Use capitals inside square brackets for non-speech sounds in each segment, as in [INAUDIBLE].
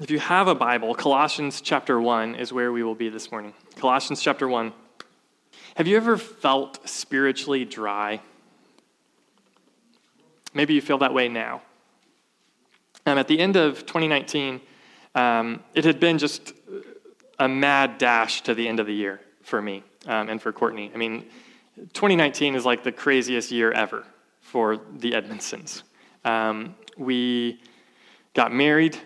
if you have a Bible, Colossians chapter 1 is where we will be this morning. Colossians chapter 1. Have you ever felt spiritually dry? Maybe you feel that way now. Um, at the end of 2019, um, it had been just a mad dash to the end of the year for me um, and for Courtney. I mean, 2019 is like the craziest year ever for the Edmondsons. Um, we got married,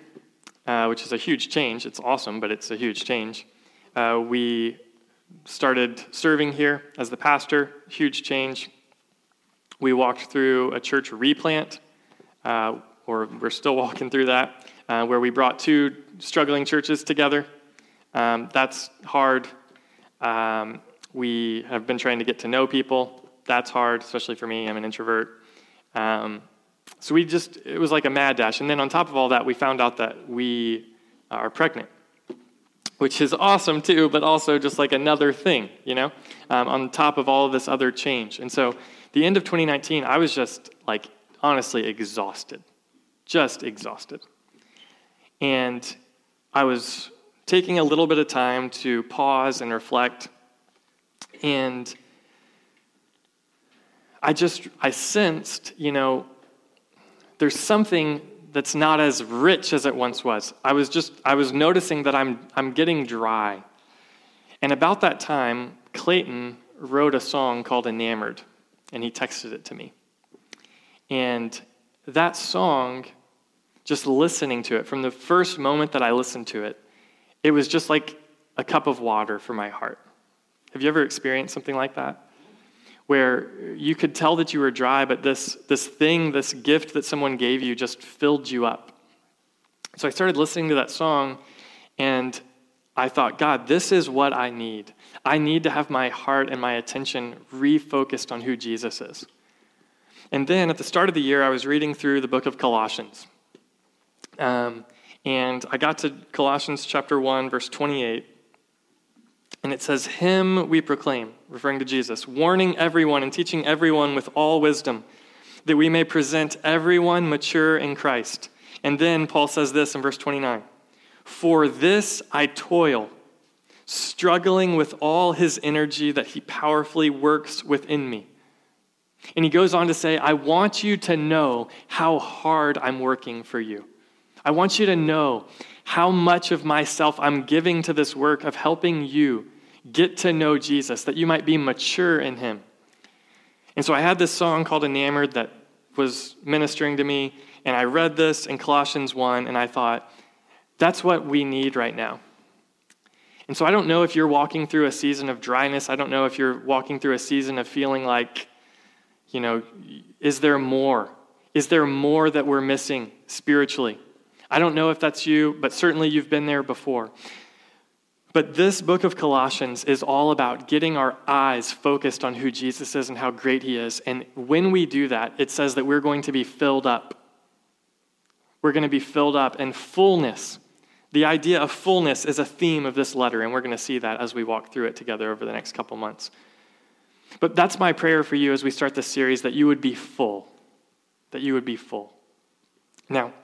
uh, which is a huge change. It's awesome, but it's a huge change. Uh, we started serving here as the pastor, huge change. We walked through a church replant. Uh, or we're still walking through that, uh, where we brought two struggling churches together. Um, that's hard. Um, we have been trying to get to know people. That's hard, especially for me. I'm an introvert. Um, so we just, it was like a mad dash. And then on top of all that, we found out that we are pregnant, which is awesome too, but also just like another thing, you know, um, on top of all of this other change. And so the end of 2019, I was just like honestly exhausted just exhausted. And I was taking a little bit of time to pause and reflect. And I just, I sensed, you know, there's something that's not as rich as it once was. I was just, I was noticing that I'm, I'm getting dry. And about that time, Clayton wrote a song called Enamored, and he texted it to me. And that song, just listening to it, from the first moment that I listened to it, it was just like a cup of water for my heart. Have you ever experienced something like that? Where you could tell that you were dry, but this, this thing, this gift that someone gave you just filled you up. So I started listening to that song, and I thought, God, this is what I need. I need to have my heart and my attention refocused on who Jesus is. And then at the start of the year, I was reading through the book of Colossians. Um, and I got to Colossians chapter 1, verse 28. And it says, Him we proclaim, referring to Jesus, warning everyone and teaching everyone with all wisdom, that we may present everyone mature in Christ. And then Paul says this in verse 29 For this I toil, struggling with all his energy that he powerfully works within me. And he goes on to say, I want you to know how hard I'm working for you. I want you to know how much of myself I'm giving to this work of helping you get to know Jesus, that you might be mature in him. And so I had this song called Enamored that was ministering to me, and I read this in Colossians 1, and I thought, that's what we need right now. And so I don't know if you're walking through a season of dryness. I don't know if you're walking through a season of feeling like, you know, is there more? Is there more that we're missing spiritually? I don't know if that's you, but certainly you've been there before. But this book of Colossians is all about getting our eyes focused on who Jesus is and how great he is. And when we do that, it says that we're going to be filled up. We're going to be filled up and fullness. The idea of fullness is a theme of this letter, and we're going to see that as we walk through it together over the next couple months. But that's my prayer for you as we start this series that you would be full. That you would be full. Now,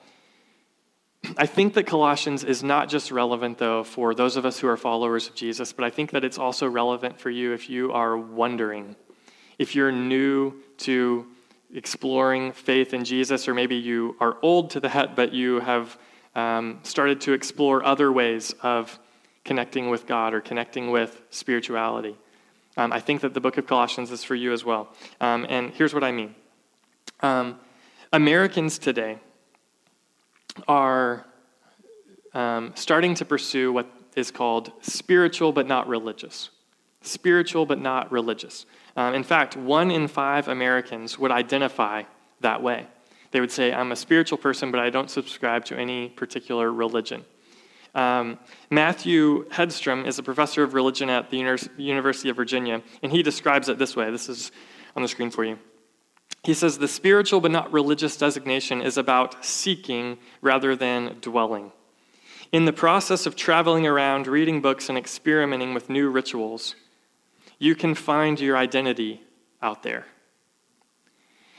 I think that Colossians is not just relevant, though, for those of us who are followers of Jesus, but I think that it's also relevant for you if you are wondering, if you're new to exploring faith in Jesus, or maybe you are old to that, but you have um, started to explore other ways of connecting with God or connecting with spirituality. Um, I think that the book of Colossians is for you as well. Um, and here's what I mean um, Americans today are um, starting to pursue what is called spiritual but not religious. Spiritual but not religious. Um, in fact, one in five Americans would identify that way. They would say, I'm a spiritual person, but I don't subscribe to any particular religion. Um, Matthew Hedstrom is a professor of religion at the University of Virginia, and he describes it this way. This is on the screen for you. He says the spiritual but not religious designation is about seeking rather than dwelling. In the process of traveling around, reading books, and experimenting with new rituals, you can find your identity out there.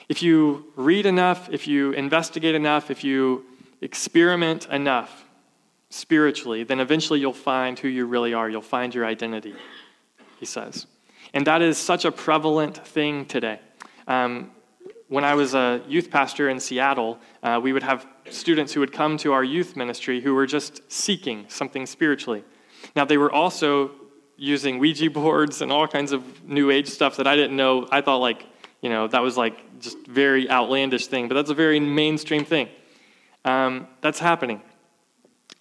If you read enough, if you investigate enough, if you experiment enough, spiritually, then eventually you'll find who you really are. You'll find your identity, he says. And that is such a prevalent thing today. Um, when I was a youth pastor in Seattle, uh, we would have students who would come to our youth ministry who were just seeking something spiritually. Now, they were also using Ouija boards and all kinds of new age stuff that I didn't know. I thought, like, you know, that was like just very outlandish thing, but that's a very mainstream thing. Um, that's happening.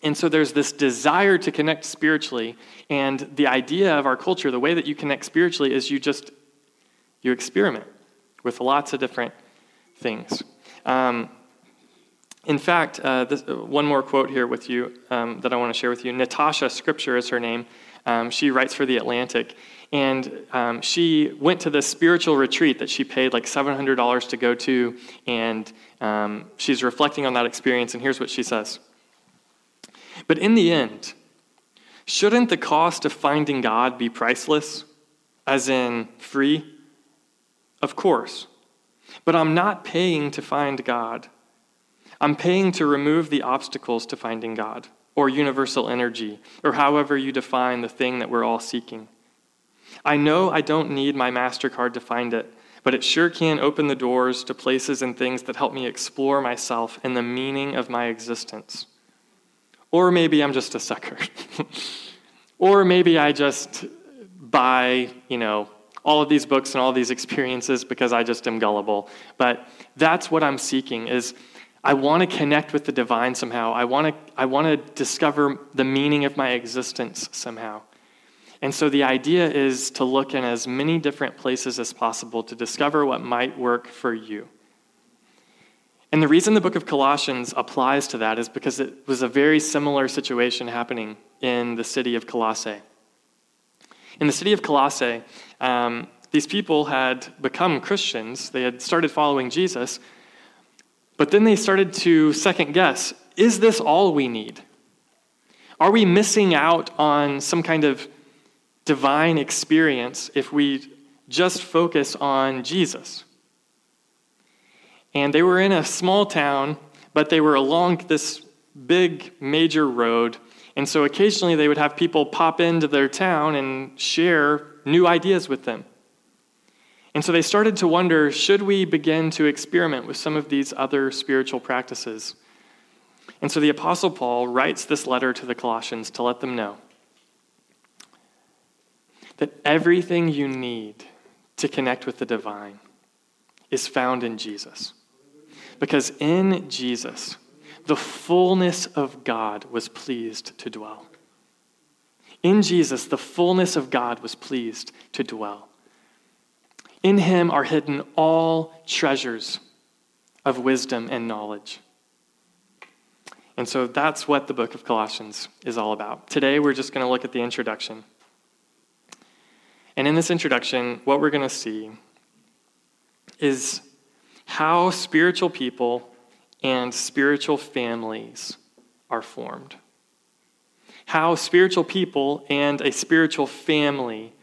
And so there's this desire to connect spiritually, and the idea of our culture, the way that you connect spiritually is you just you experiment with lots of different things. Um, in fact, uh, this, uh, one more quote here with you um, that I want to share with you. Natasha Scripture is her name. Um, she writes for The Atlantic. And um, she went to this spiritual retreat that she paid like $700 to go to. And um, she's reflecting on that experience. And here's what she says But in the end, shouldn't the cost of finding God be priceless, as in free? Of course. But I'm not paying to find God. I'm paying to remove the obstacles to finding God, or universal energy, or however you define the thing that we're all seeking. I know I don't need my MasterCard to find it, but it sure can open the doors to places and things that help me explore myself and the meaning of my existence. Or maybe I'm just a sucker. [LAUGHS] or maybe I just buy, you know, all of these books and all these experiences because I just am gullible. But that's what I'm seeking is I want to connect with the divine somehow. I want to I want to discover the meaning of my existence somehow. And so the idea is to look in as many different places as possible to discover what might work for you. And the reason the book of Colossians applies to that is because it was a very similar situation happening in the city of Colossae. In the city of Colossae, um, these people had become Christians, they had started following Jesus, but then they started to second guess is this all we need? Are we missing out on some kind of divine experience if we just focus on Jesus? And they were in a small town, but they were along this big major road and so occasionally they would have people pop into their town and share new ideas with them. And so they started to wonder should we begin to experiment with some of these other spiritual practices? And so the Apostle Paul writes this letter to the Colossians to let them know that everything you need to connect with the divine is found in Jesus. Because in Jesus, the fullness of God was pleased to dwell. In Jesus, the fullness of God was pleased to dwell. In him are hidden all treasures of wisdom and knowledge. And so that's what the book of Colossians is all about. Today, we're just going to look at the introduction. And in this introduction, what we're going to see is how spiritual people and spiritual families are formed. How spiritual people and a spiritual family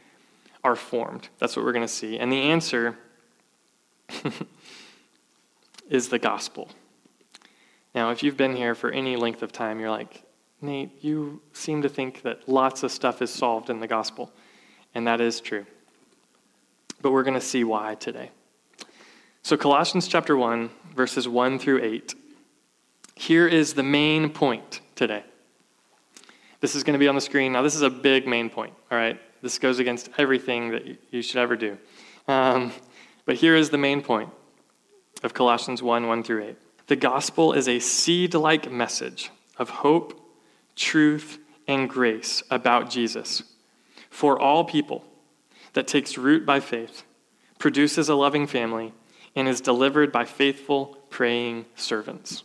are formed. That's what we're going to see. And the answer [LAUGHS] is the gospel. Now, if you've been here for any length of time, you're like, Nate, you seem to think that lots of stuff is solved in the gospel. And that is true. But we're going to see why today. So, Colossians chapter 1, verses 1 through 8. Here is the main point today. This is going to be on the screen. Now, this is a big main point, all right? This goes against everything that you should ever do. Um, but here is the main point of Colossians 1 1 through 8. The gospel is a seed like message of hope, truth, and grace about Jesus for all people that takes root by faith, produces a loving family, and is delivered by faithful, praying servants.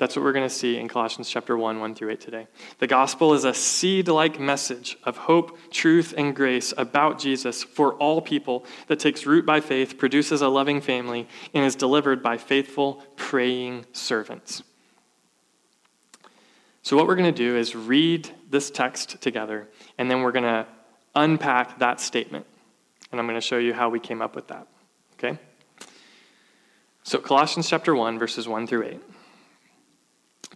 That's what we're going to see in Colossians chapter 1, 1 through 8 today. The gospel is a seed like message of hope, truth, and grace about Jesus for all people that takes root by faith, produces a loving family, and is delivered by faithful, praying servants. So, what we're going to do is read this text together, and then we're going to unpack that statement. And I'm going to show you how we came up with that. Okay? So, Colossians chapter 1, verses 1 through 8.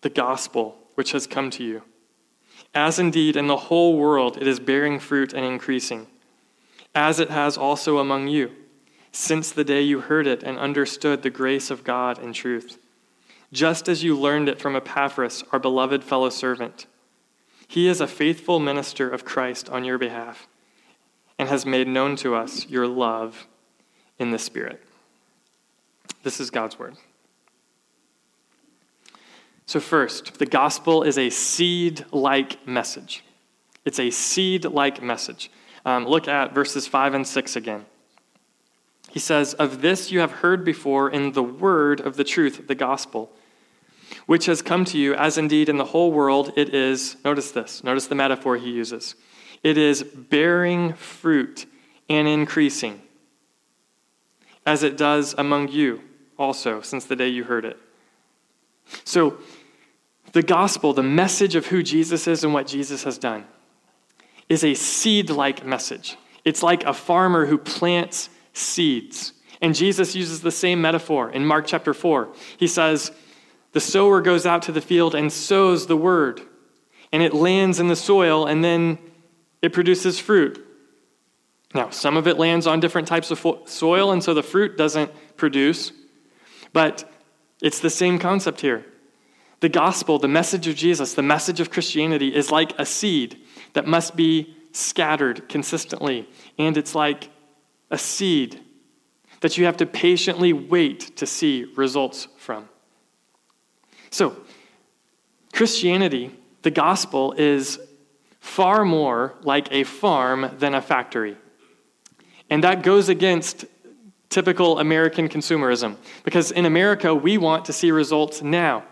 the gospel which has come to you. As indeed in the whole world it is bearing fruit and increasing, as it has also among you, since the day you heard it and understood the grace of God in truth just as you learned it from Epaphras, our beloved fellow servant. He is a faithful minister of Christ on your behalf and has made known to us your love in the Spirit. This is God's word. So, first, the gospel is a seed like message. It's a seed like message. Um, look at verses 5 and 6 again. He says, Of this you have heard before in the word of the truth, the gospel, which has come to you, as indeed in the whole world it is, notice this, notice the metaphor he uses. It is bearing fruit and increasing, as it does among you also, since the day you heard it. So, the gospel, the message of who Jesus is and what Jesus has done, is a seed like message. It's like a farmer who plants seeds. And Jesus uses the same metaphor in Mark chapter 4. He says, The sower goes out to the field and sows the word, and it lands in the soil, and then it produces fruit. Now, some of it lands on different types of soil, and so the fruit doesn't produce, but it's the same concept here. The gospel, the message of Jesus, the message of Christianity is like a seed that must be scattered consistently, and it's like a seed that you have to patiently wait to see results from. So, Christianity, the gospel, is far more like a farm than a factory. And that goes against typical American consumerism because in America, we want to see results now.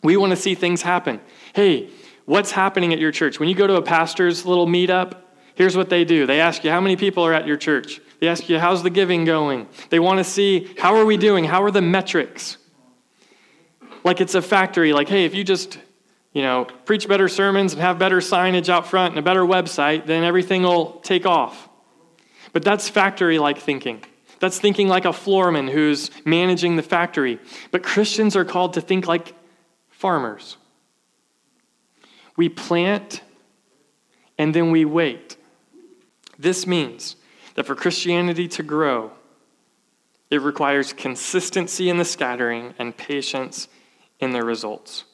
We want to see things happen. Hey, what's happening at your church? When you go to a pastor's little meetup, Here's what they do they ask you, How many people are at your church? They ask you, How's the giving going? They want to see, How are we doing? How are the metrics? Like it's a factory, like, hey, if you just you know, preach better sermons and have better signage out front and a better website, then everything will take off. But that's factory like thinking. That's thinking like a floorman who's managing the factory. But Christians are called to think like farmers. We plant and then we wait. This means that for Christianity to grow, it requires consistency in the scattering and patience in the results.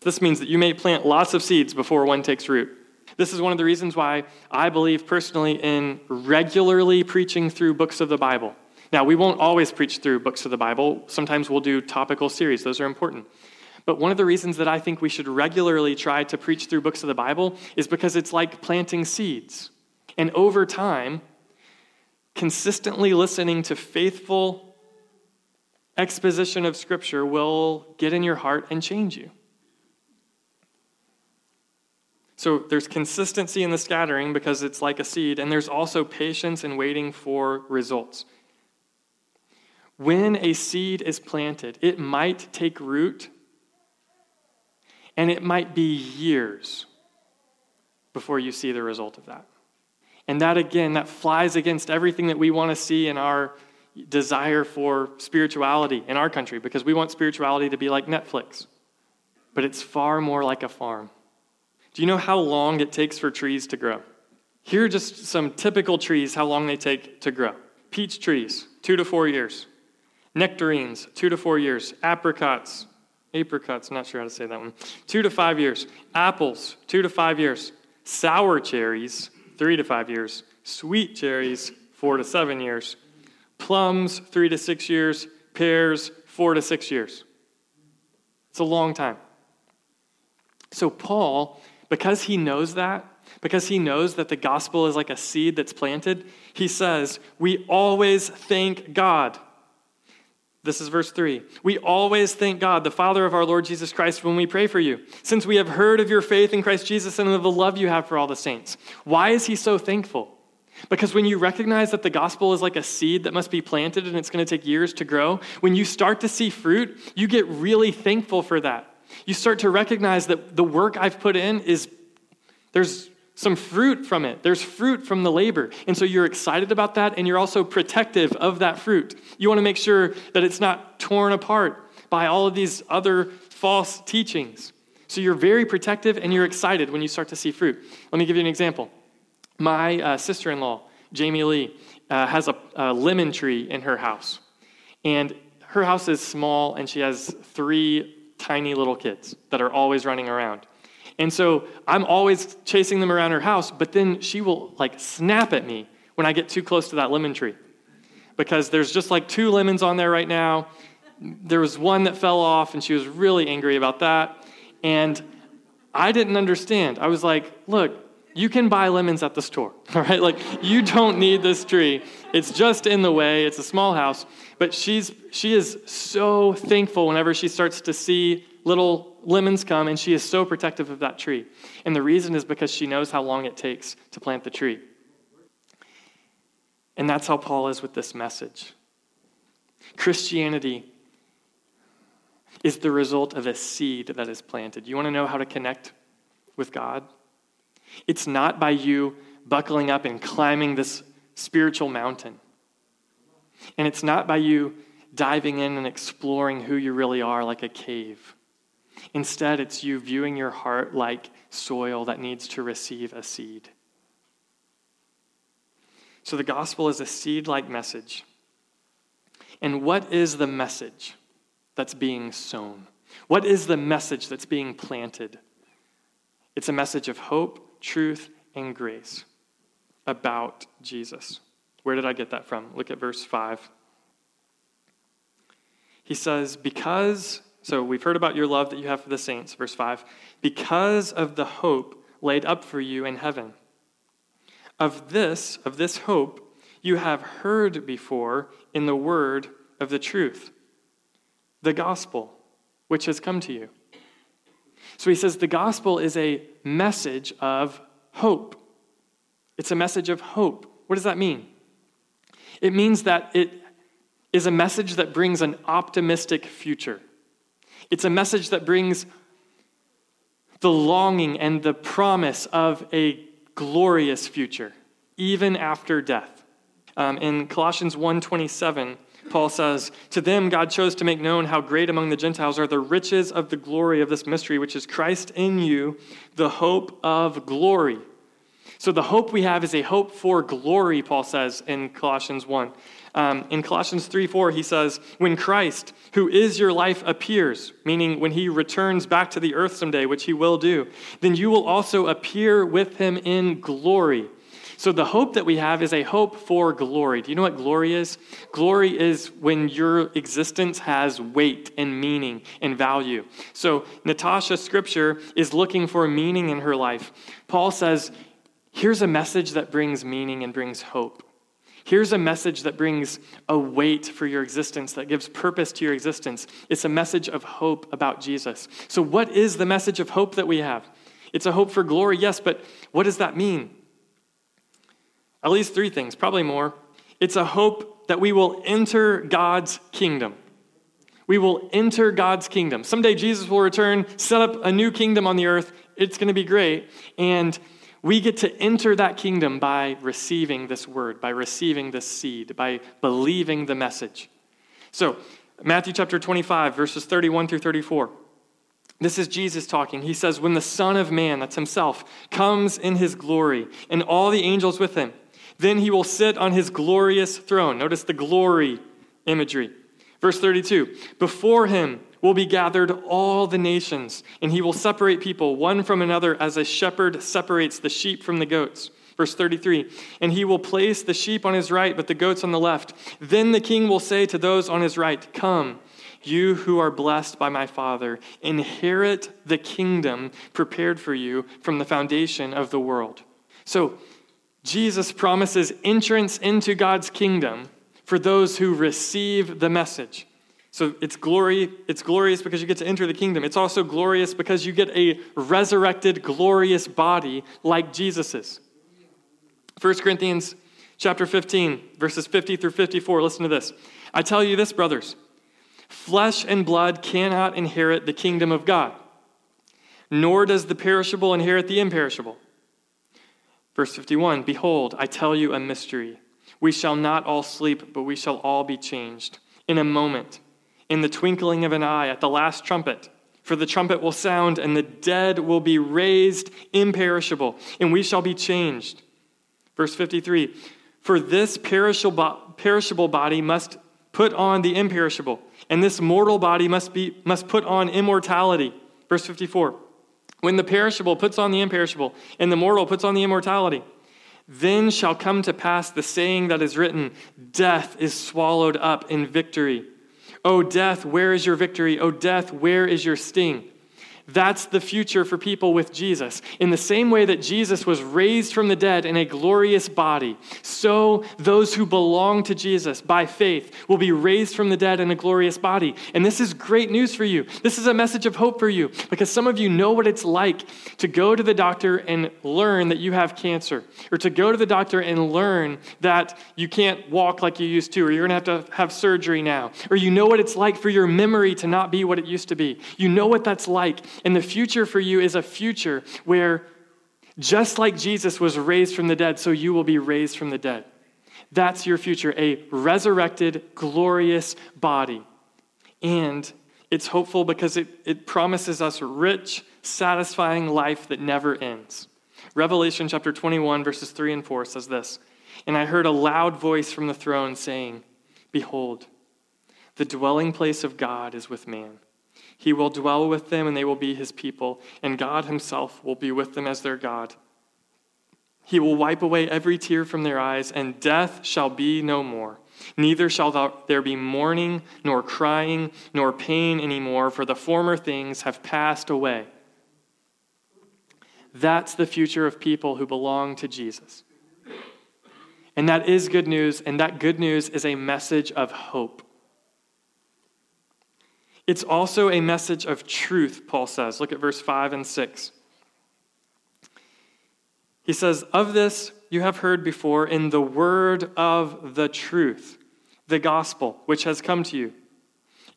This means that you may plant lots of seeds before one takes root. This is one of the reasons why I believe personally in regularly preaching through books of the Bible. Now, we won't always preach through books of the Bible. Sometimes we'll do topical series, those are important. But one of the reasons that I think we should regularly try to preach through books of the Bible is because it's like planting seeds. And over time, consistently listening to faithful exposition of Scripture will get in your heart and change you. So there's consistency in the scattering because it's like a seed, and there's also patience in waiting for results. When a seed is planted, it might take root, and it might be years before you see the result of that. And that, again, that flies against everything that we want to see in our desire for spirituality in our country because we want spirituality to be like Netflix. But it's far more like a farm. Do you know how long it takes for trees to grow? Here are just some typical trees, how long they take to grow. Peach trees, two to four years. Nectarines, two to four years. Apricots, apricots, not sure how to say that one, two to five years. Apples, two to five years. Sour cherries, three to five years. Sweet cherries, four to seven years. Plums, three to six years. Pears, four to six years. It's a long time. So, Paul, because he knows that, because he knows that the gospel is like a seed that's planted, he says, We always thank God. This is verse 3. We always thank God, the Father of our Lord Jesus Christ, when we pray for you, since we have heard of your faith in Christ Jesus and of the love you have for all the saints. Why is he so thankful? Because when you recognize that the gospel is like a seed that must be planted and it's going to take years to grow, when you start to see fruit, you get really thankful for that. You start to recognize that the work I've put in is, there's some fruit from it. There's fruit from the labor. And so you're excited about that and you're also protective of that fruit. You want to make sure that it's not torn apart by all of these other false teachings. So you're very protective and you're excited when you start to see fruit. Let me give you an example. My uh, sister in law, Jamie Lee, uh, has a, a lemon tree in her house. And her house is small and she has three tiny little kids that are always running around. And so I'm always chasing them around her house, but then she will like snap at me when I get too close to that lemon tree. Because there's just like two lemons on there right now. There was one that fell off, and she was really angry about that. And I didn't understand. I was like, look, you can buy lemons at the store, [LAUGHS] all right? Like, you don't need this tree. It's just in the way. It's a small house. But she's, she is so thankful whenever she starts to see little lemons come, and she is so protective of that tree. And the reason is because she knows how long it takes to plant the tree. And that's how Paul is with this message. Christianity is the result of a seed that is planted. You want to know how to connect with God? It's not by you buckling up and climbing this spiritual mountain. And it's not by you diving in and exploring who you really are like a cave. Instead, it's you viewing your heart like soil that needs to receive a seed. So the gospel is a seed like message. And what is the message that's being sown? What is the message that's being planted? It's a message of hope, truth, and grace about Jesus. Where did I get that from? Look at verse 5. He says, Because so we've heard about your love that you have for the saints, verse 5, because of the hope laid up for you in heaven. Of this, of this hope, you have heard before in the word of the truth, the gospel, which has come to you. So he says the gospel is a message of hope. It's a message of hope. What does that mean? It means that it is a message that brings an optimistic future. It's a message that brings the longing and the promise of a glorious future, even after death. Um, in Colossians 1:27, Paul says, "To them God chose to make known how great among the Gentiles are the riches of the glory of this mystery, which is Christ in you, the hope of glory." So the hope we have is a hope for glory, Paul says in Colossians 1. Um, in Colossians 3 4, he says, When Christ, who is your life, appears, meaning when he returns back to the earth someday, which he will do, then you will also appear with him in glory. So, the hope that we have is a hope for glory. Do you know what glory is? Glory is when your existence has weight and meaning and value. So, Natasha, scripture, is looking for meaning in her life. Paul says, Here's a message that brings meaning and brings hope. Here's a message that brings a weight for your existence, that gives purpose to your existence. It's a message of hope about Jesus. So, what is the message of hope that we have? It's a hope for glory, yes, but what does that mean? At least three things, probably more. It's a hope that we will enter God's kingdom. We will enter God's kingdom. Someday Jesus will return, set up a new kingdom on the earth. It's going to be great. And we get to enter that kingdom by receiving this word, by receiving this seed, by believing the message. So, Matthew chapter 25, verses 31 through 34. This is Jesus talking. He says, When the Son of Man, that's himself, comes in his glory, and all the angels with him, then he will sit on his glorious throne. Notice the glory imagery. Verse 32 Before him will be gathered all the nations, and he will separate people one from another as a shepherd separates the sheep from the goats. Verse 33 And he will place the sheep on his right, but the goats on the left. Then the king will say to those on his right, Come, you who are blessed by my Father, inherit the kingdom prepared for you from the foundation of the world. So, Jesus promises entrance into God's kingdom for those who receive the message. So it's glory, it's glorious because you get to enter the kingdom. It's also glorious because you get a resurrected, glorious body like Jesus's. 1 Corinthians chapter 15, verses 50 through 54. Listen to this. I tell you this, brothers flesh and blood cannot inherit the kingdom of God, nor does the perishable inherit the imperishable. Verse 51 Behold, I tell you a mystery. We shall not all sleep, but we shall all be changed in a moment in the twinkling of an eye at the last trumpet. For the trumpet will sound, and the dead will be raised imperishable, and we shall be changed. Verse 53 For this perishable, body must put on the imperishable, and this mortal body must, be, must put on immortality. Verse 54 When the perishable puts on the imperishable, and the mortal puts on the immortality, then shall come to pass the saying that is written Death is swallowed up in victory. O death, where is your victory? O death, where is your sting? That's the future for people with Jesus. In the same way that Jesus was raised from the dead in a glorious body, so those who belong to Jesus by faith will be raised from the dead in a glorious body. And this is great news for you. This is a message of hope for you because some of you know what it's like to go to the doctor and learn that you have cancer, or to go to the doctor and learn that you can't walk like you used to, or you're going to have to have surgery now, or you know what it's like for your memory to not be what it used to be. You know what that's like and the future for you is a future where, just like Jesus was raised from the dead, so you will be raised from the dead. That's your future, a resurrected, glorious body. And it's hopeful because it, it promises us rich, satisfying life that never ends. Revelation chapter 21, verses 3 and 4 says this And I heard a loud voice from the throne saying, Behold, the dwelling place of God is with man. He will dwell with them, and they will be his people, and God himself will be with them as their God. He will wipe away every tear from their eyes, and death shall be no more. Neither shall there be mourning, nor crying, nor pain anymore, for the former things have passed away. That's the future of people who belong to Jesus. And that is good news, and that good news is a message of hope. It's also a message of truth, Paul says. Look at verse 5 and 6. He says, Of this you have heard before in the word of the truth, the gospel, which has come to you.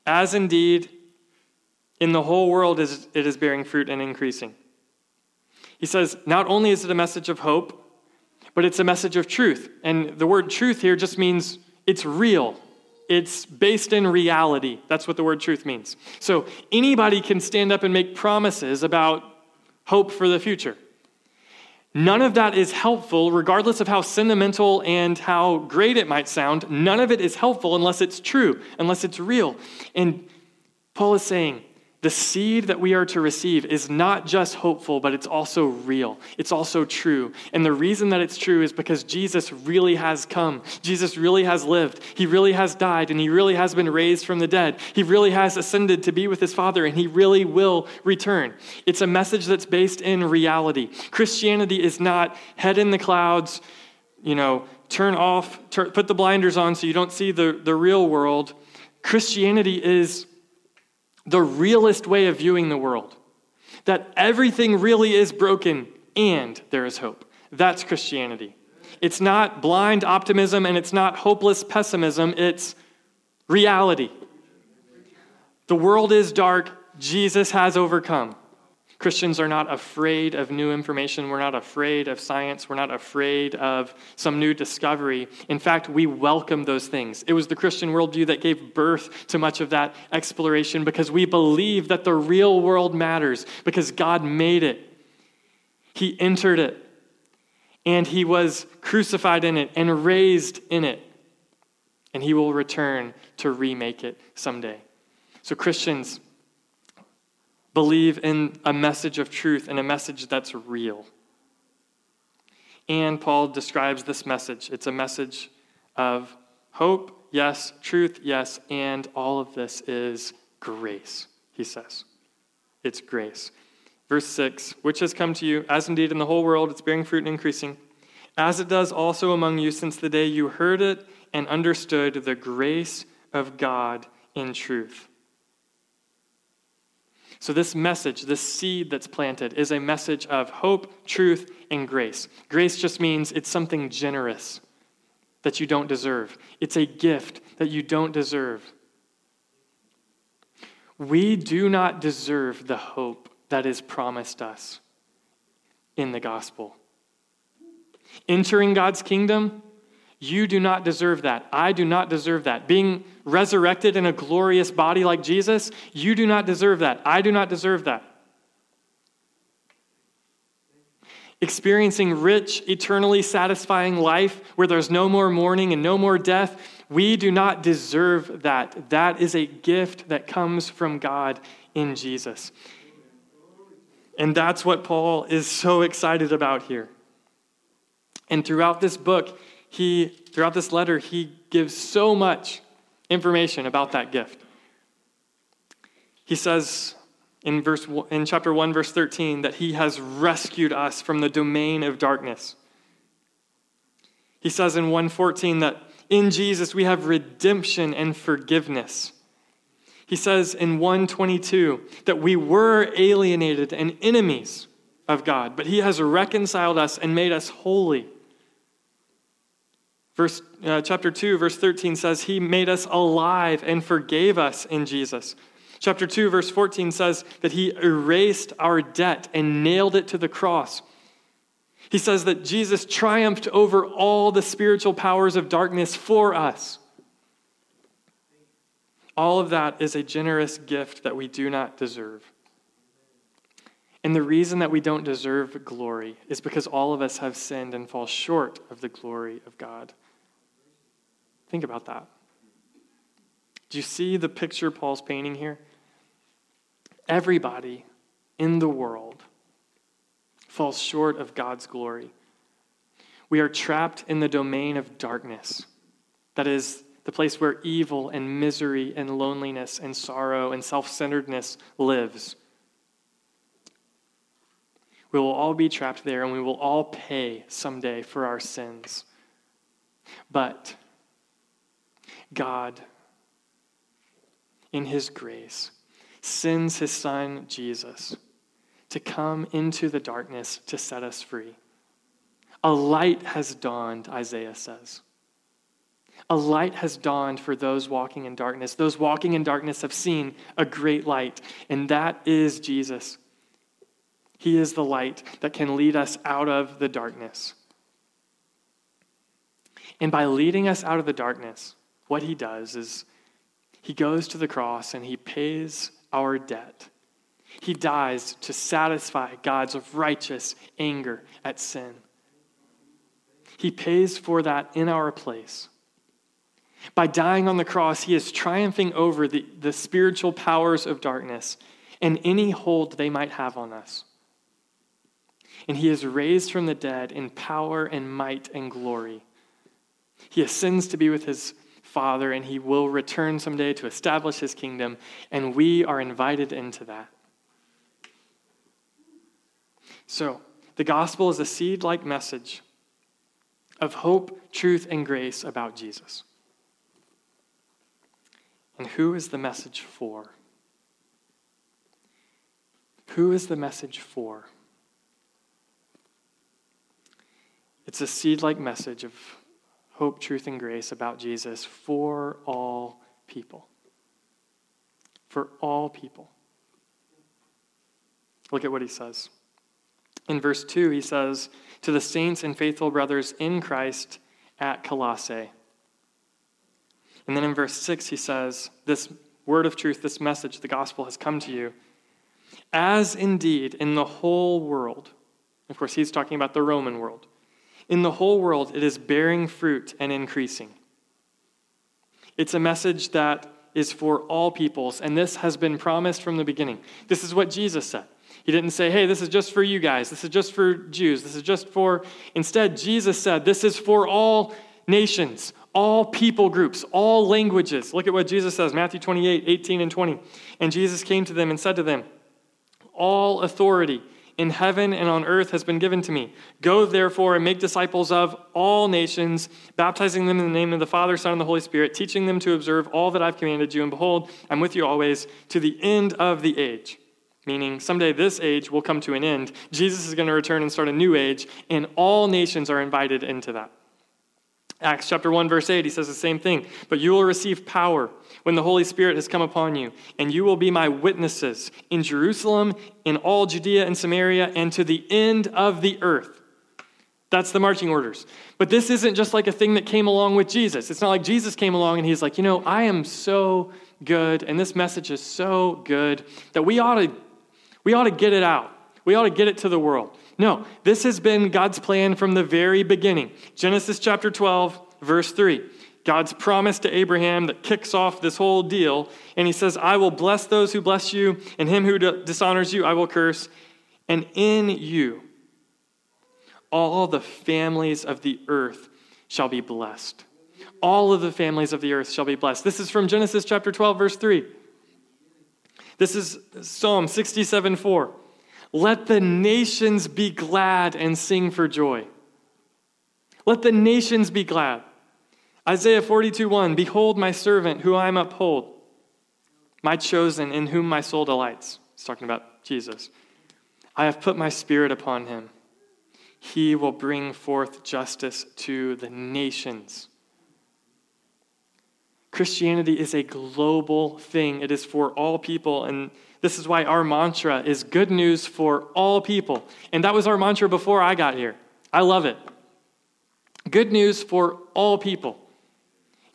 As indeed in the whole world it is bearing fruit and increasing. He says, Not only is it a message of hope, but it's a message of truth. And the word truth here just means it's real, it's based in reality. That's what the word truth means. So anybody can stand up and make promises about hope for the future. None of that is helpful, regardless of how sentimental and how great it might sound. None of it is helpful unless it's true, unless it's real. And Paul is saying, the seed that we are to receive is not just hopeful, but it's also real. It's also true. And the reason that it's true is because Jesus really has come. Jesus really has lived. He really has died, and he really has been raised from the dead. He really has ascended to be with his Father, and he really will return. It's a message that's based in reality. Christianity is not head in the clouds, you know, turn off, turn, put the blinders on so you don't see the, the real world. Christianity is the realist way of viewing the world that everything really is broken and there is hope. That's Christianity. It's not blind optimism and it's not hopeless pessimism, it's reality. The world is dark, Jesus has overcome. Christians are not afraid of new information. We're not afraid of science. We're not afraid of some new discovery. In fact, we welcome those things. It was the Christian worldview that gave birth to much of that exploration because we believe that the real world matters because God made it. He entered it, and He was crucified in it and raised in it. And He will return to remake it someday. So, Christians, believe in a message of truth and a message that's real. And Paul describes this message it's a message of hope, yes, truth, yes, and all of this is grace, he says. It's grace. Verse 6 Which has come to you, as indeed in the whole world it's bearing fruit and increasing, as it does also among you since the day you heard it and understood the grace of God in truth. So, this message, this seed that's planted, is a message of hope, truth, and grace. Grace just means it's something generous that you don't deserve, it's a gift that you don't deserve. We do not deserve the hope that is promised us in the gospel. Entering God's kingdom, you do not deserve that. I do not deserve that. Being resurrected in a glorious body like Jesus, you do not deserve that. I do not deserve that. Experiencing rich, eternally satisfying life where there's no more mourning and no more death, we do not deserve that. That is a gift that comes from God in Jesus. And that's what Paul is so excited about here. And throughout this book, he, throughout this letter, he gives so much information about that gift. He says in, verse, in chapter 1, verse 13, that he has rescued us from the domain of darkness. He says in 114 that in Jesus we have redemption and forgiveness. He says in 122 that we were alienated and enemies of God, but he has reconciled us and made us holy. Verse, uh, chapter 2, verse 13 says, He made us alive and forgave us in Jesus. Chapter 2, verse 14 says that He erased our debt and nailed it to the cross. He says that Jesus triumphed over all the spiritual powers of darkness for us. All of that is a generous gift that we do not deserve. And the reason that we don't deserve glory is because all of us have sinned and fall short of the glory of God. Think about that. Do you see the picture Paul's painting here? Everybody in the world falls short of God's glory. We are trapped in the domain of darkness. That is the place where evil and misery and loneliness and sorrow and self centeredness lives. We will all be trapped there and we will all pay someday for our sins. But God, in His grace, sends His Son, Jesus, to come into the darkness to set us free. A light has dawned, Isaiah says. A light has dawned for those walking in darkness. Those walking in darkness have seen a great light, and that is Jesus. He is the light that can lead us out of the darkness. And by leading us out of the darkness, what he does is he goes to the cross and he pays our debt. He dies to satisfy God's righteous anger at sin. He pays for that in our place. By dying on the cross, he is triumphing over the, the spiritual powers of darkness and any hold they might have on us. And he is raised from the dead in power and might and glory. He ascends to be with his Father, and he will return someday to establish his kingdom, and we are invited into that. So, the gospel is a seed like message of hope, truth, and grace about Jesus. And who is the message for? Who is the message for? It's a seed like message of hope, truth, and grace about Jesus for all people. For all people. Look at what he says. In verse 2, he says, To the saints and faithful brothers in Christ at Colossae. And then in verse 6, he says, This word of truth, this message, the gospel has come to you, as indeed in the whole world. Of course, he's talking about the Roman world in the whole world, it is bearing fruit and increasing. It's a message that is for all peoples, and this has been promised from the beginning. This is what Jesus said. He didn't say, hey, this is just for you guys, this is just for Jews, this is just for. Instead, Jesus said, this is for all nations, all people groups, all languages. Look at what Jesus says, Matthew 28, 18 and 20. And Jesus came to them and said to them, All authority in heaven and on earth has been given to me. Go therefore and make disciples of all nations, baptizing them in the name of the Father, Son, and the Holy Spirit, teaching them to observe all that I've commanded you. And behold, I'm with you always to the end of the age. Meaning, someday this age will come to an end. Jesus is going to return and start a new age, and all nations are invited into that. Acts chapter 1, verse 8, he says the same thing. But you will receive power when the Holy Spirit has come upon you, and you will be my witnesses in Jerusalem, in all Judea and Samaria, and to the end of the earth. That's the marching orders. But this isn't just like a thing that came along with Jesus. It's not like Jesus came along and he's like, you know, I am so good, and this message is so good that we ought to, we ought to get it out. We ought to get it to the world. No, this has been God's plan from the very beginning. Genesis chapter 12, verse 3. God's promise to Abraham that kicks off this whole deal. And he says, I will bless those who bless you, and him who dishonors you, I will curse. And in you, all the families of the earth shall be blessed. All of the families of the earth shall be blessed. This is from Genesis chapter 12, verse 3. This is Psalm 67 4. Let the nations be glad and sing for joy. Let the nations be glad. Isaiah 42 1 Behold my servant, who I uphold, my chosen, in whom my soul delights. He's talking about Jesus. I have put my spirit upon him. He will bring forth justice to the nations. Christianity is a global thing, it is for all people. And this is why our mantra is good news for all people. And that was our mantra before I got here. I love it. Good news for all people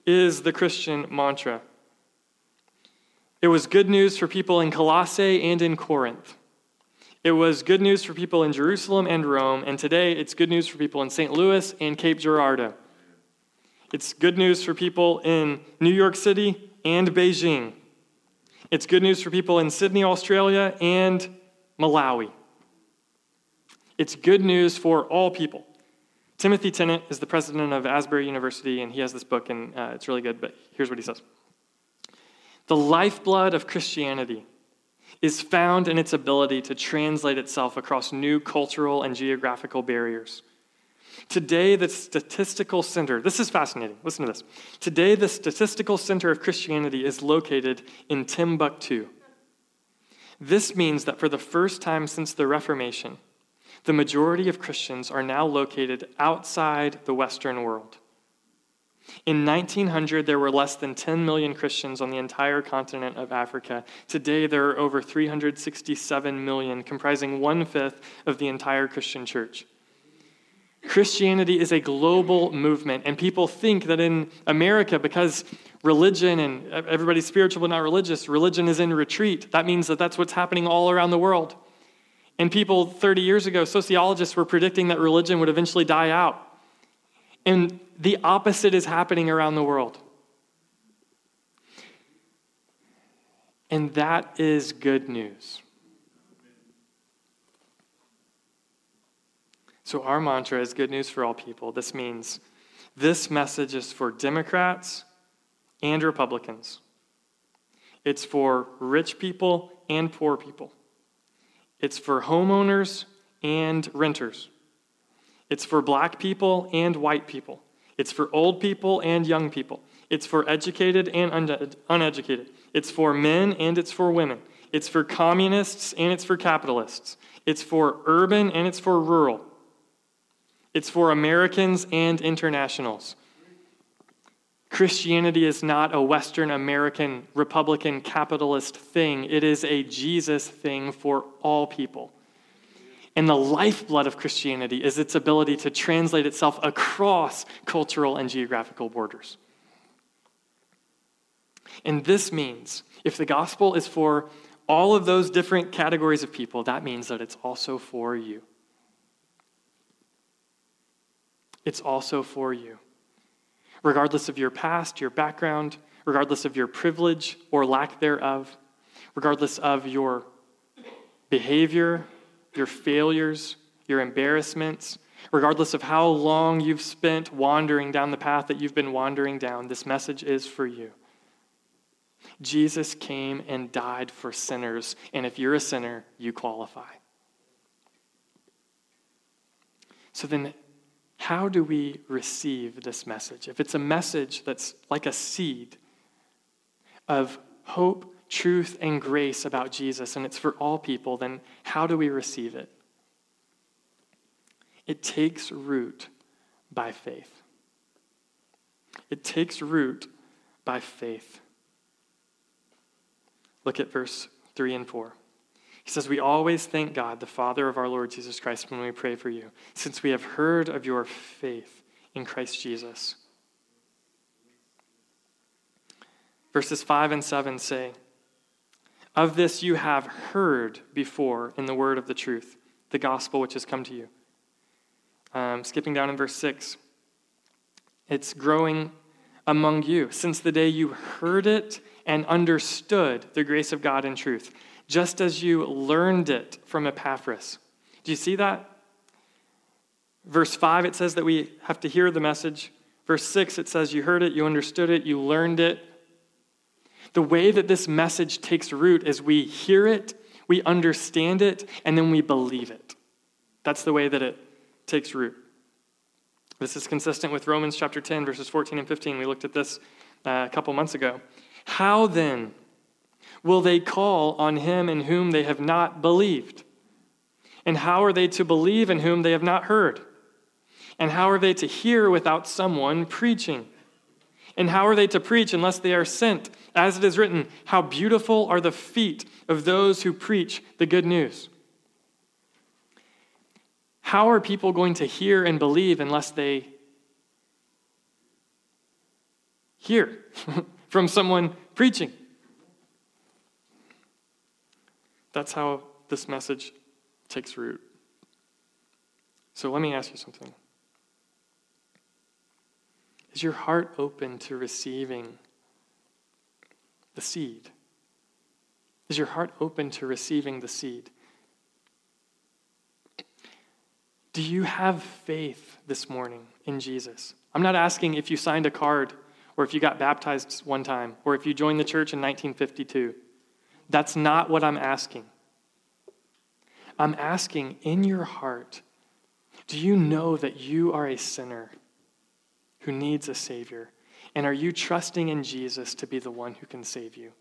is the Christian mantra. It was good news for people in Colossae and in Corinth. It was good news for people in Jerusalem and Rome, and today it's good news for people in St. Louis and Cape Girardeau. It's good news for people in New York City and Beijing. It's good news for people in Sydney, Australia, and Malawi. It's good news for all people. Timothy Tennent is the president of Asbury University, and he has this book, and uh, it's really good, but here's what he says The lifeblood of Christianity is found in its ability to translate itself across new cultural and geographical barriers. Today, the statistical center, this is fascinating. Listen to this. Today, the statistical center of Christianity is located in Timbuktu. This means that for the first time since the Reformation, the majority of Christians are now located outside the Western world. In 1900, there were less than 10 million Christians on the entire continent of Africa. Today, there are over 367 million, comprising one fifth of the entire Christian church. Christianity is a global movement, and people think that in America, because religion and everybody's spiritual but not religious, religion is in retreat. That means that that's what's happening all around the world. And people 30 years ago, sociologists were predicting that religion would eventually die out. And the opposite is happening around the world. And that is good news. So, our mantra is good news for all people. This means this message is for Democrats and Republicans, it's for rich people and poor people, it's for homeowners and renters, it's for black people and white people, it's for old people and young people, it's for educated and uneducated, it's for men and it's for women. It's for communists and it's for capitalists. It's for urban and it's for rural. It's for Americans and internationals. Christianity is not a Western American Republican capitalist thing, it is a Jesus thing for all people. And the lifeblood of Christianity is its ability to translate itself across cultural and geographical borders. And this means if the gospel is for all of those different categories of people, that means that it's also for you. It's also for you. Regardless of your past, your background, regardless of your privilege or lack thereof, regardless of your behavior, your failures, your embarrassments, regardless of how long you've spent wandering down the path that you've been wandering down, this message is for you. Jesus came and died for sinners, and if you're a sinner, you qualify. So then, how do we receive this message? If it's a message that's like a seed of hope, truth, and grace about Jesus, and it's for all people, then how do we receive it? It takes root by faith. It takes root by faith. Look at verse 3 and 4. He says, We always thank God, the Father of our Lord Jesus Christ, when we pray for you, since we have heard of your faith in Christ Jesus. Verses 5 and 7 say, Of this you have heard before in the word of the truth, the gospel which has come to you. Um, skipping down in verse 6, it's growing among you since the day you heard it and understood the grace of God in truth just as you learned it from Epaphras. Do you see that? Verse 5, it says that we have to hear the message. Verse 6, it says you heard it, you understood it, you learned it. The way that this message takes root is we hear it, we understand it, and then we believe it. That's the way that it takes root. This is consistent with Romans chapter 10, verses 14 and 15. We looked at this uh, a couple months ago. How then will they call on him in whom they have not believed? And how are they to believe in whom they have not heard? And how are they to hear without someone preaching? And how are they to preach unless they are sent? As it is written, How beautiful are the feet of those who preach the good news. How are people going to hear and believe unless they hear [LAUGHS] from someone preaching? That's how this message takes root. So let me ask you something. Is your heart open to receiving the seed? Is your heart open to receiving the seed? Do you have faith this morning in Jesus? I'm not asking if you signed a card or if you got baptized one time or if you joined the church in 1952. That's not what I'm asking. I'm asking in your heart, do you know that you are a sinner who needs a Savior? And are you trusting in Jesus to be the one who can save you?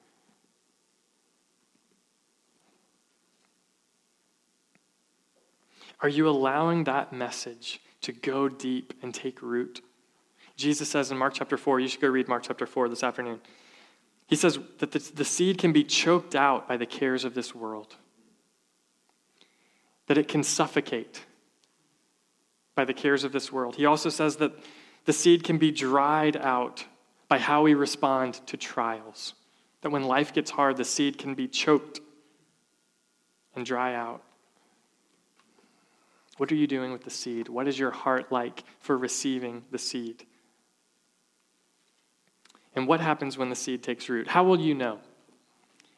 Are you allowing that message to go deep and take root? Jesus says in Mark chapter 4, you should go read Mark chapter 4 this afternoon. He says that the, the seed can be choked out by the cares of this world, that it can suffocate by the cares of this world. He also says that the seed can be dried out by how we respond to trials, that when life gets hard, the seed can be choked and dry out. What are you doing with the seed? What is your heart like for receiving the seed? And what happens when the seed takes root? How will you know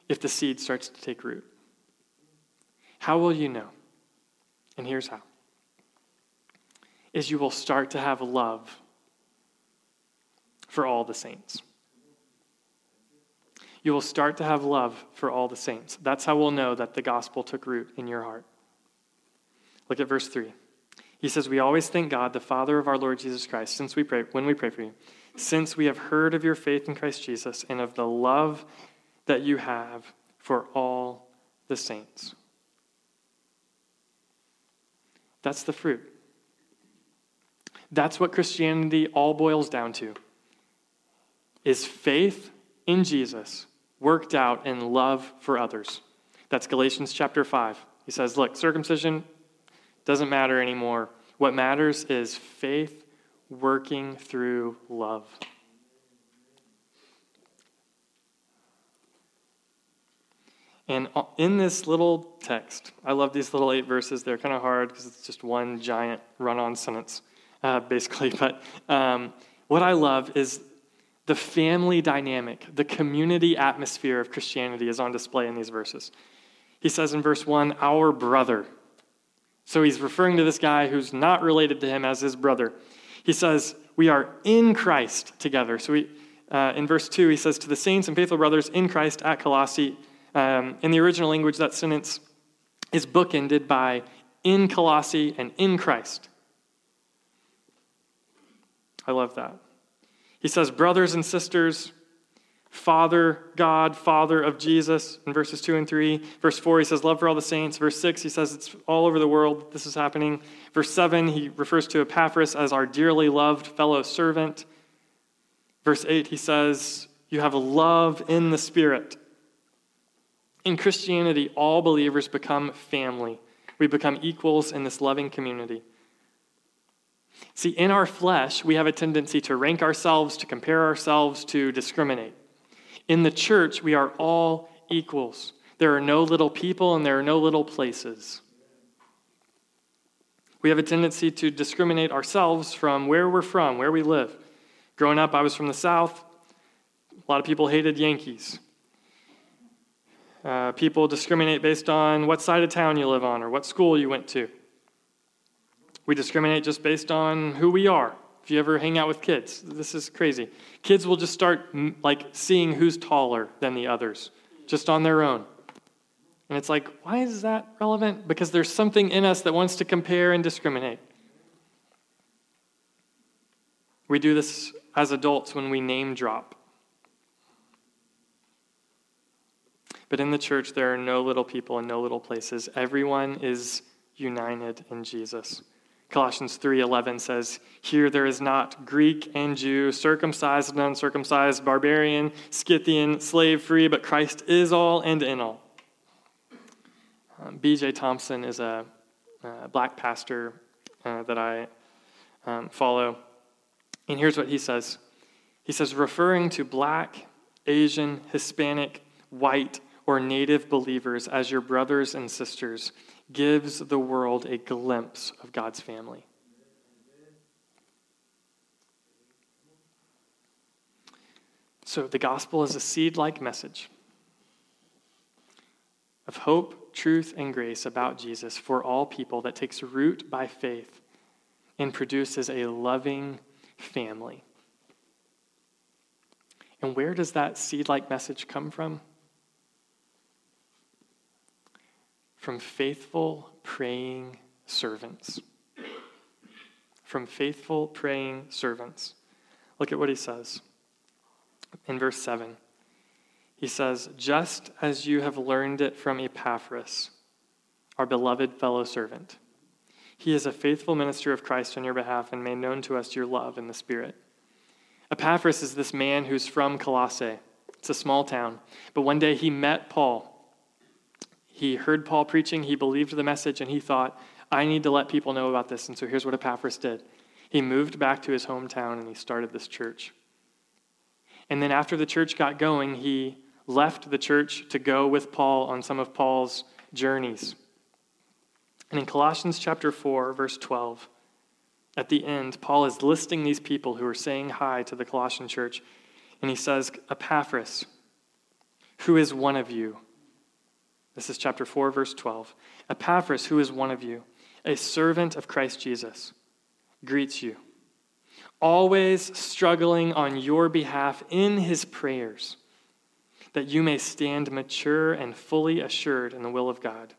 if the seed starts to take root? How will you know? And here's how is you will start to have love for all the saints. You will start to have love for all the saints. That's how we'll know that the gospel took root in your heart. Look at verse 3. He says, We always thank God, the Father of our Lord Jesus Christ, since we pray, when we pray for you since we have heard of your faith in Christ Jesus and of the love that you have for all the saints. That's the fruit. That's what Christianity all boils down to. Is faith in Jesus worked out in love for others. That's Galatians chapter 5. He says, look, circumcision doesn't matter anymore. What matters is faith working through love. And in this little text, I love these little eight verses. They're kind of hard because it's just one giant run on sentence, uh, [LAUGHS] basically. But um, what I love is the family dynamic, the community atmosphere of Christianity is on display in these verses. He says in verse 1, our brother. So he's referring to this guy who's not related to him as his brother. He says, We are in Christ together. So we, uh, in verse 2, he says, To the saints and faithful brothers in Christ at Colossae. Um, in the original language, that sentence is bookended by in Colossae and in Christ. I love that. He says, Brothers and sisters, Father, God, Father of Jesus, in verses 2 and 3. Verse 4, he says, Love for all the saints. Verse 6, he says, It's all over the world. This is happening. Verse 7, he refers to Epaphras as our dearly loved fellow servant. Verse 8, he says, You have a love in the Spirit. In Christianity, all believers become family. We become equals in this loving community. See, in our flesh, we have a tendency to rank ourselves, to compare ourselves, to discriminate. In the church, we are all equals. There are no little people and there are no little places. We have a tendency to discriminate ourselves from where we're from, where we live. Growing up, I was from the South. A lot of people hated Yankees. Uh, people discriminate based on what side of town you live on or what school you went to. We discriminate just based on who we are. If you ever hang out with kids, this is crazy. Kids will just start like seeing who's taller than the others just on their own. And it's like, why is that relevant? Because there's something in us that wants to compare and discriminate. We do this as adults when we name drop. But in the church, there are no little people and no little places. Everyone is united in Jesus. Colossians 3:11 says, "Here there is not Greek and Jew, circumcised and uncircumcised, barbarian, Scythian, slave free, but Christ is all and in all." Um, B.J. Thompson is a, a black pastor uh, that I um, follow, and here's what he says. He says, referring to black, Asian, Hispanic, white, or native believers as your brothers and sisters gives the world a glimpse of God's family. So, the gospel is a seed like message of hope, truth, and grace about Jesus for all people that takes root by faith and produces a loving family. And where does that seed like message come from? From faithful praying servants. From faithful praying servants. Look at what he says in verse 7. He says, Just as you have learned it from Epaphras, our beloved fellow servant. He is a faithful minister of Christ on your behalf and made known to us your love in the Spirit. Epaphras is this man who's from Colossae. It's a small town. But one day he met Paul he heard Paul preaching, he believed the message, and he thought, I need to let people know about this. And so here's what Epaphras did he moved back to his hometown and he started this church. And then after the church got going, he left the church to go with Paul on some of Paul's journeys. And in Colossians chapter 4, verse 12, at the end, Paul is listing these people who are saying hi to the Colossian church. And he says, Epaphras, who is one of you this is chapter 4, verse 12. Epaphras, who is one of you, a servant of Christ Jesus, greets you, always struggling on your behalf in his prayers, that you may stand mature and fully assured in the will of God.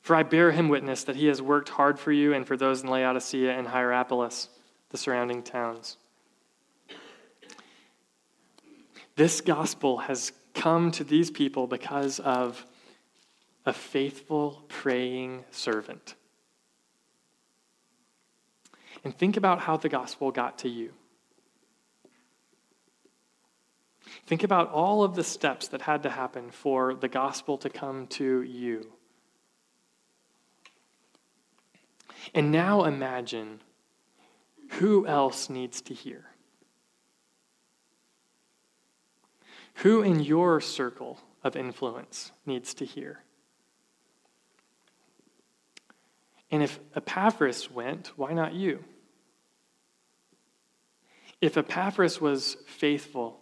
For I bear him witness that he has worked hard for you and for those in Laodicea and Hierapolis, the surrounding towns. This gospel has come to these people because of a faithful praying servant. And think about how the gospel got to you. Think about all of the steps that had to happen for the gospel to come to you. And now imagine who else needs to hear. Who in your circle of influence needs to hear? And if Epaphras went, why not you? If Epaphras was faithful,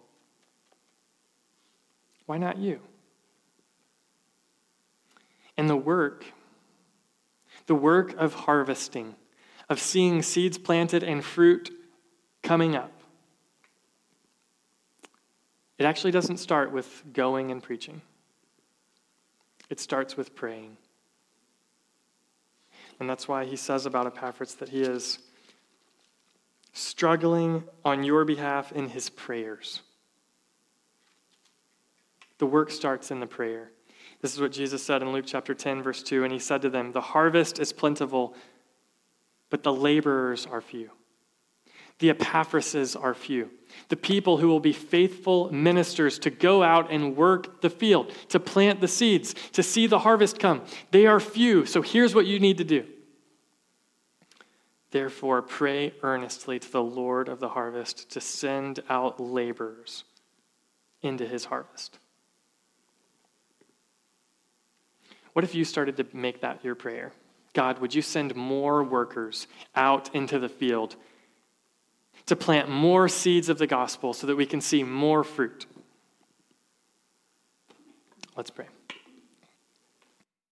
why not you? And the work, the work of harvesting, of seeing seeds planted and fruit coming up, it actually doesn't start with going and preaching, it starts with praying. And that's why he says about Epaphras that he is struggling on your behalf in his prayers. The work starts in the prayer. This is what Jesus said in Luke chapter 10, verse 2. And he said to them, The harvest is plentiful, but the laborers are few. The Epaphrases are few. The people who will be faithful ministers to go out and work the field, to plant the seeds, to see the harvest come. They are few. So here's what you need to do. Therefore, pray earnestly to the Lord of the harvest to send out laborers into his harvest. What if you started to make that your prayer? God, would you send more workers out into the field to plant more seeds of the gospel so that we can see more fruit? Let's pray.